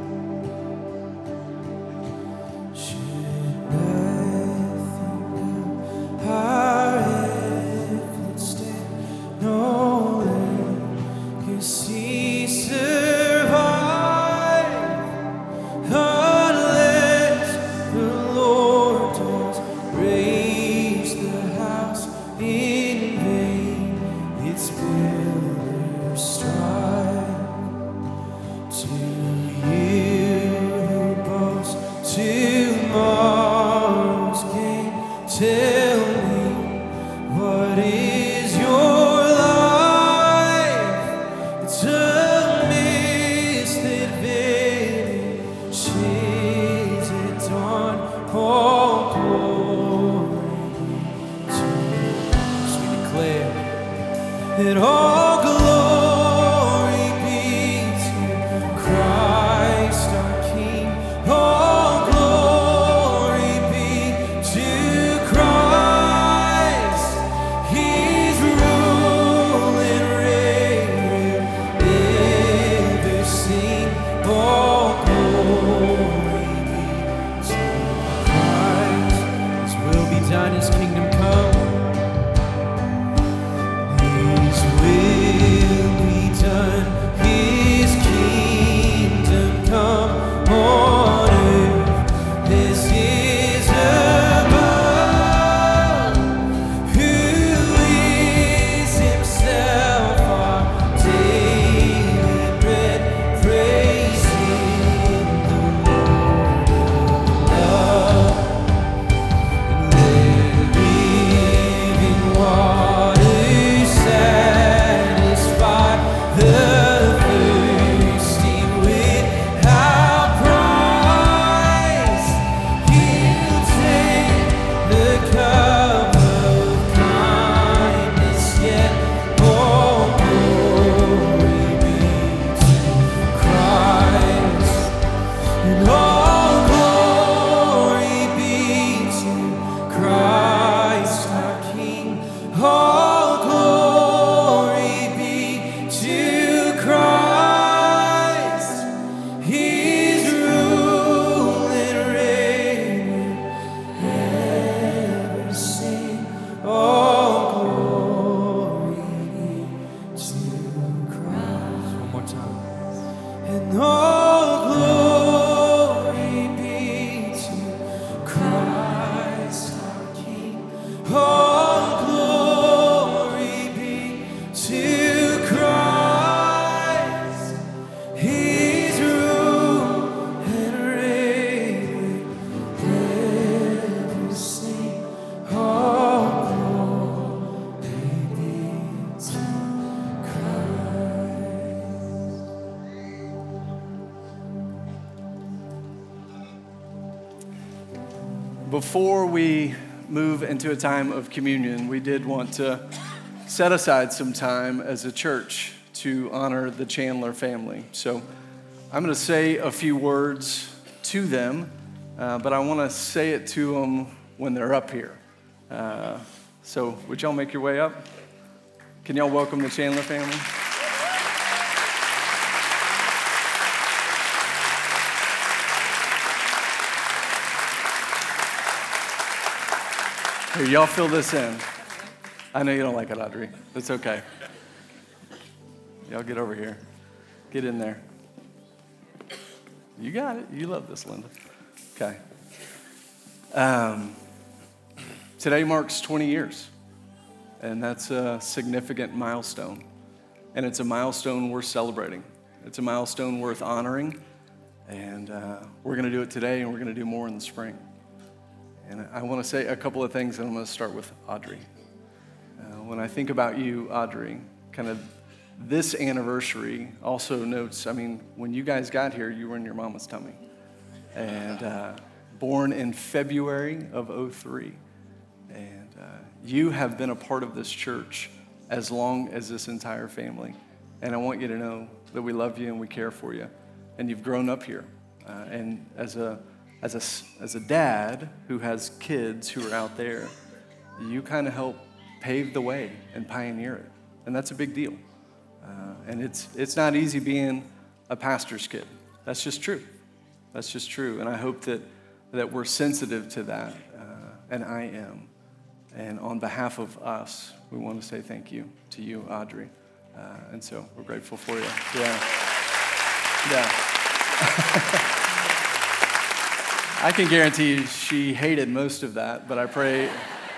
Into a time of communion, we did want to set aside some time as a church to honor the Chandler family. So I'm going to say a few words to them, uh, but I want to say it to them when they're up here. Uh, so would y'all make your way up? Can y'all welcome the Chandler family? Here, y'all fill this in. I know you don't like it, Audrey. It's okay. Y'all get over here. Get in there. You got it. You love this, Linda. Okay. Um, today marks 20 years, and that's a significant milestone. And it's a milestone worth celebrating. It's a milestone worth honoring, and uh, we're going to do it today, and we're going to do more in the spring. And I want to say a couple of things, and I'm going to start with Audrey. Uh, when I think about you, Audrey, kind of this anniversary also notes, I mean, when you guys got here, you were in your mama's tummy. And uh, born in February of 03. And uh, you have been a part of this church as long as this entire family. And I want you to know that we love you and we care for you. And you've grown up here. Uh, and as a as a, as a dad who has kids who are out there, you kind of help pave the way and pioneer it. And that's a big deal. Uh, and it's, it's not easy being a pastor's kid. That's just true. That's just true. And I hope that, that we're sensitive to that. Uh, and I am. And on behalf of us, we want to say thank you to you, Audrey. Uh, and so we're grateful for you. Yeah. Yeah. I can guarantee you she hated most of that, but I pray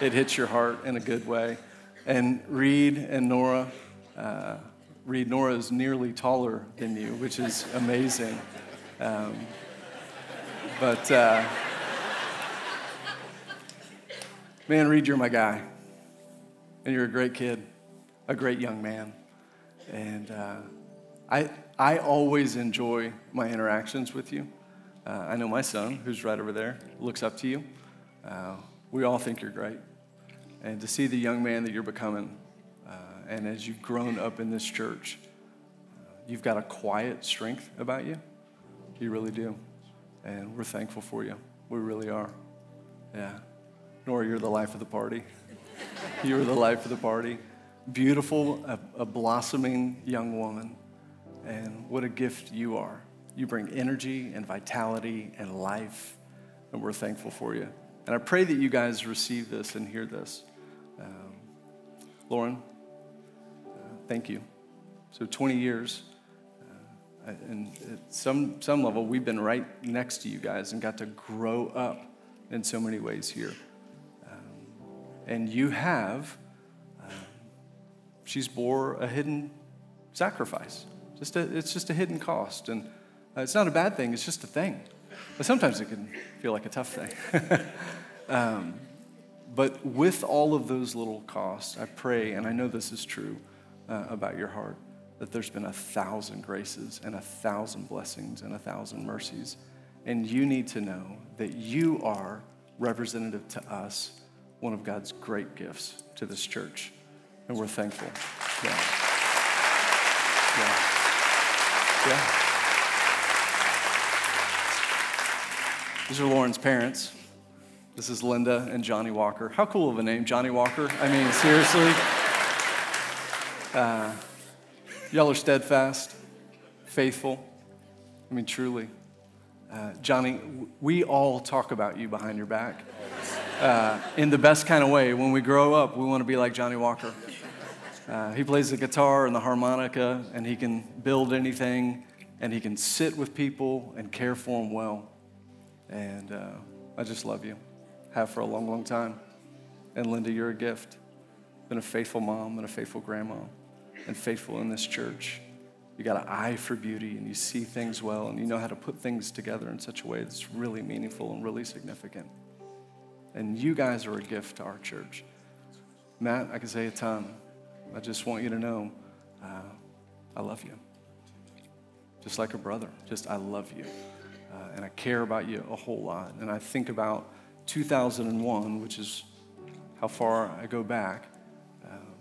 it hits your heart in a good way. And Reed and Nora, uh, Reed, Nora is nearly taller than you, which is amazing. Um, but uh, man, Reed, you're my guy. And you're a great kid, a great young man. And uh, I, I always enjoy my interactions with you. Uh, I know my son, who's right over there, looks up to you. Uh, we all think you're great. And to see the young man that you're becoming, uh, and as you've grown up in this church, uh, you've got a quiet strength about you. You really do. And we're thankful for you. We really are. Yeah. Nora, you're the life of the party. you're the life of the party. Beautiful, a, a blossoming young woman. And what a gift you are. You bring energy and vitality and life, and we're thankful for you. And I pray that you guys receive this and hear this. Um, Lauren, uh, thank you. So 20 years, uh, and at some, some level, we've been right next to you guys and got to grow up in so many ways here. Um, and you have, um, she's bore a hidden sacrifice. Just a, it's just a hidden cost. And uh, it's not a bad thing, it's just a thing. But sometimes it can feel like a tough thing. um, but with all of those little costs, I pray, and I know this is true uh, about your heart, that there's been a thousand graces and a thousand blessings and a thousand mercies. And you need to know that you are representative to us, one of God's great gifts to this church. And we're thankful. Yeah. Yeah. Yeah. These are Lauren's parents. This is Linda and Johnny Walker. How cool of a name, Johnny Walker? I mean, seriously. Uh, y'all are steadfast, faithful. I mean, truly. Uh, Johnny, we all talk about you behind your back uh, in the best kind of way. When we grow up, we want to be like Johnny Walker. Uh, he plays the guitar and the harmonica, and he can build anything, and he can sit with people and care for them well. And uh, I just love you. Have for a long, long time. And Linda, you're a gift. Been a faithful mom and a faithful grandma, and faithful in this church. You got an eye for beauty, and you see things well, and you know how to put things together in such a way that's really meaningful and really significant. And you guys are a gift to our church. Matt, I can say a ton. I just want you to know uh, I love you. Just like a brother. Just, I love you uh, and I care about you a whole lot. And I think about 2001, which is how far I go back, um,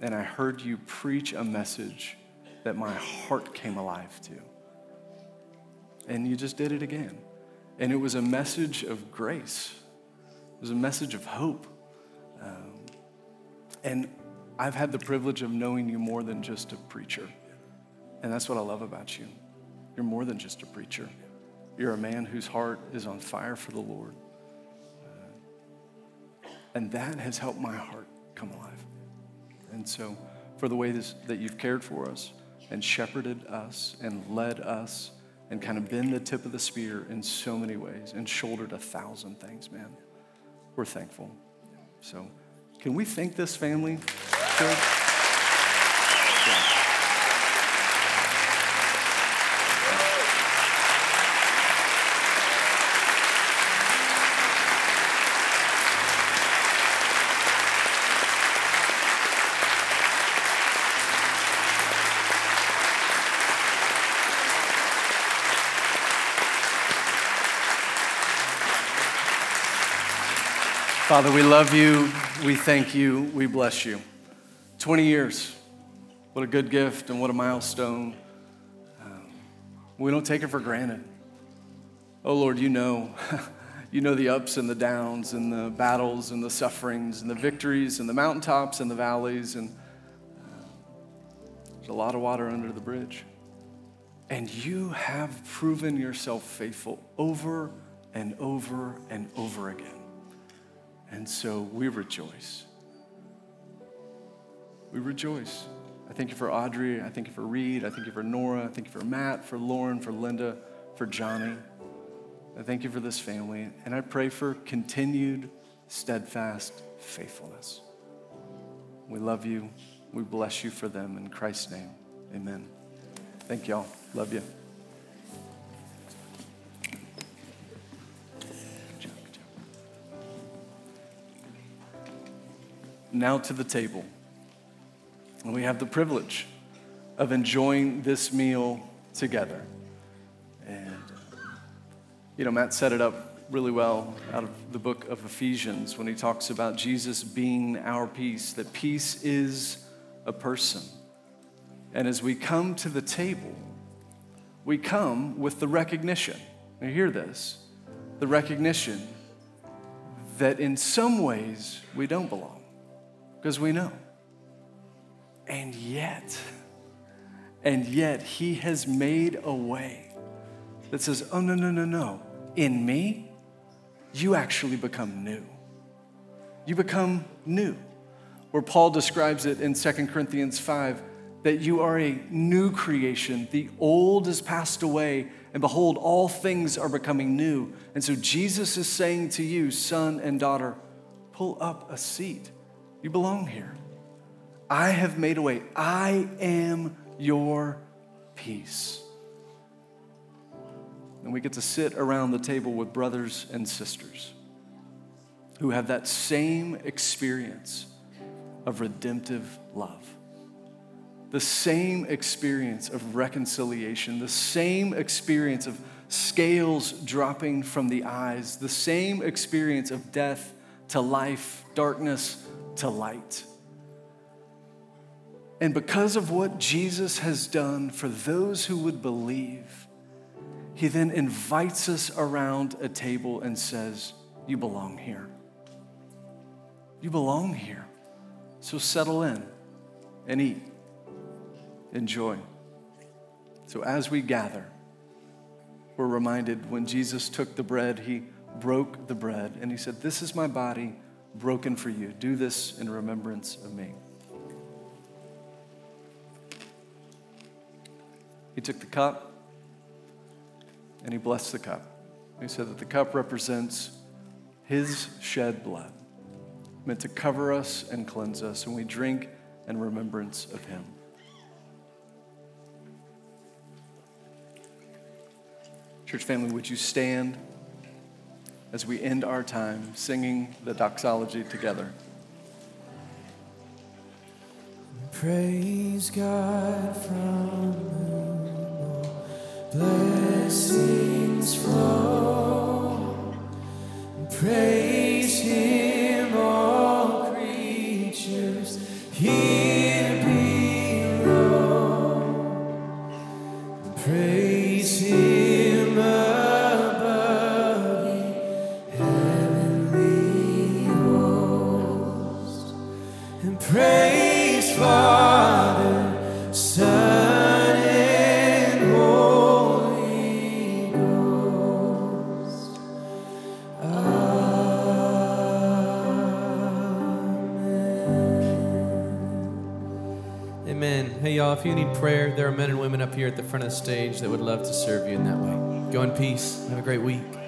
and I heard you preach a message that my heart came alive to. And you just did it again. And it was a message of grace, it was a message of hope. Um, and I've had the privilege of knowing you more than just a preacher. And that's what I love about you. You're more than just a preacher. You're a man whose heart is on fire for the Lord. Uh, and that has helped my heart come alive. And so, for the way this, that you've cared for us and shepherded us and led us and kind of been the tip of the spear in so many ways and shouldered a thousand things, man, we're thankful. So, can we thank this family? Father, we love you. We thank you. We bless you. 20 years. What a good gift and what a milestone. Um, we don't take it for granted. Oh, Lord, you know. you know the ups and the downs and the battles and the sufferings and the victories and the mountaintops and the valleys. And uh, there's a lot of water under the bridge. And you have proven yourself faithful over and over and over again. And so we rejoice. We rejoice. I thank you for Audrey. I thank you for Reed. I thank you for Nora. I thank you for Matt, for Lauren, for Linda, for Johnny. I thank you for this family. And I pray for continued, steadfast faithfulness. We love you. We bless you for them. In Christ's name, amen. Thank y'all. Love you. Now to the table. And we have the privilege of enjoying this meal together. And, you know, Matt set it up really well out of the book of Ephesians when he talks about Jesus being our peace, that peace is a person. And as we come to the table, we come with the recognition. Now, hear this the recognition that in some ways we don't belong because we know. And yet, and yet, He has made a way that says, oh, no, no, no, no. In me, you actually become new. You become new. Where Paul describes it in 2 Corinthians 5 that you are a new creation. The old has passed away, and behold, all things are becoming new. And so Jesus is saying to you, son and daughter, pull up a seat you belong here. I have made a way. I am your peace. And we get to sit around the table with brothers and sisters who have that same experience of redemptive love, the same experience of reconciliation, the same experience of scales dropping from the eyes, the same experience of death to life, darkness to light. And because of what Jesus has done for those who would believe, he then invites us around a table and says, You belong here. You belong here. So settle in and eat. Enjoy. So as we gather, we're reminded when Jesus took the bread, he broke the bread and he said, This is my body broken for you. Do this in remembrance of me. He took the cup and he blessed the cup. He said that the cup represents his shed blood, meant to cover us and cleanse us, and we drink in remembrance of him. Church family, would you stand? As we end our time singing the doxology together. Praise God from whom blessings flow. Praise him, all creatures if you need prayer, there are men and women up here at the front of the stage that would love to serve you in that way. Go in peace. Have a great week.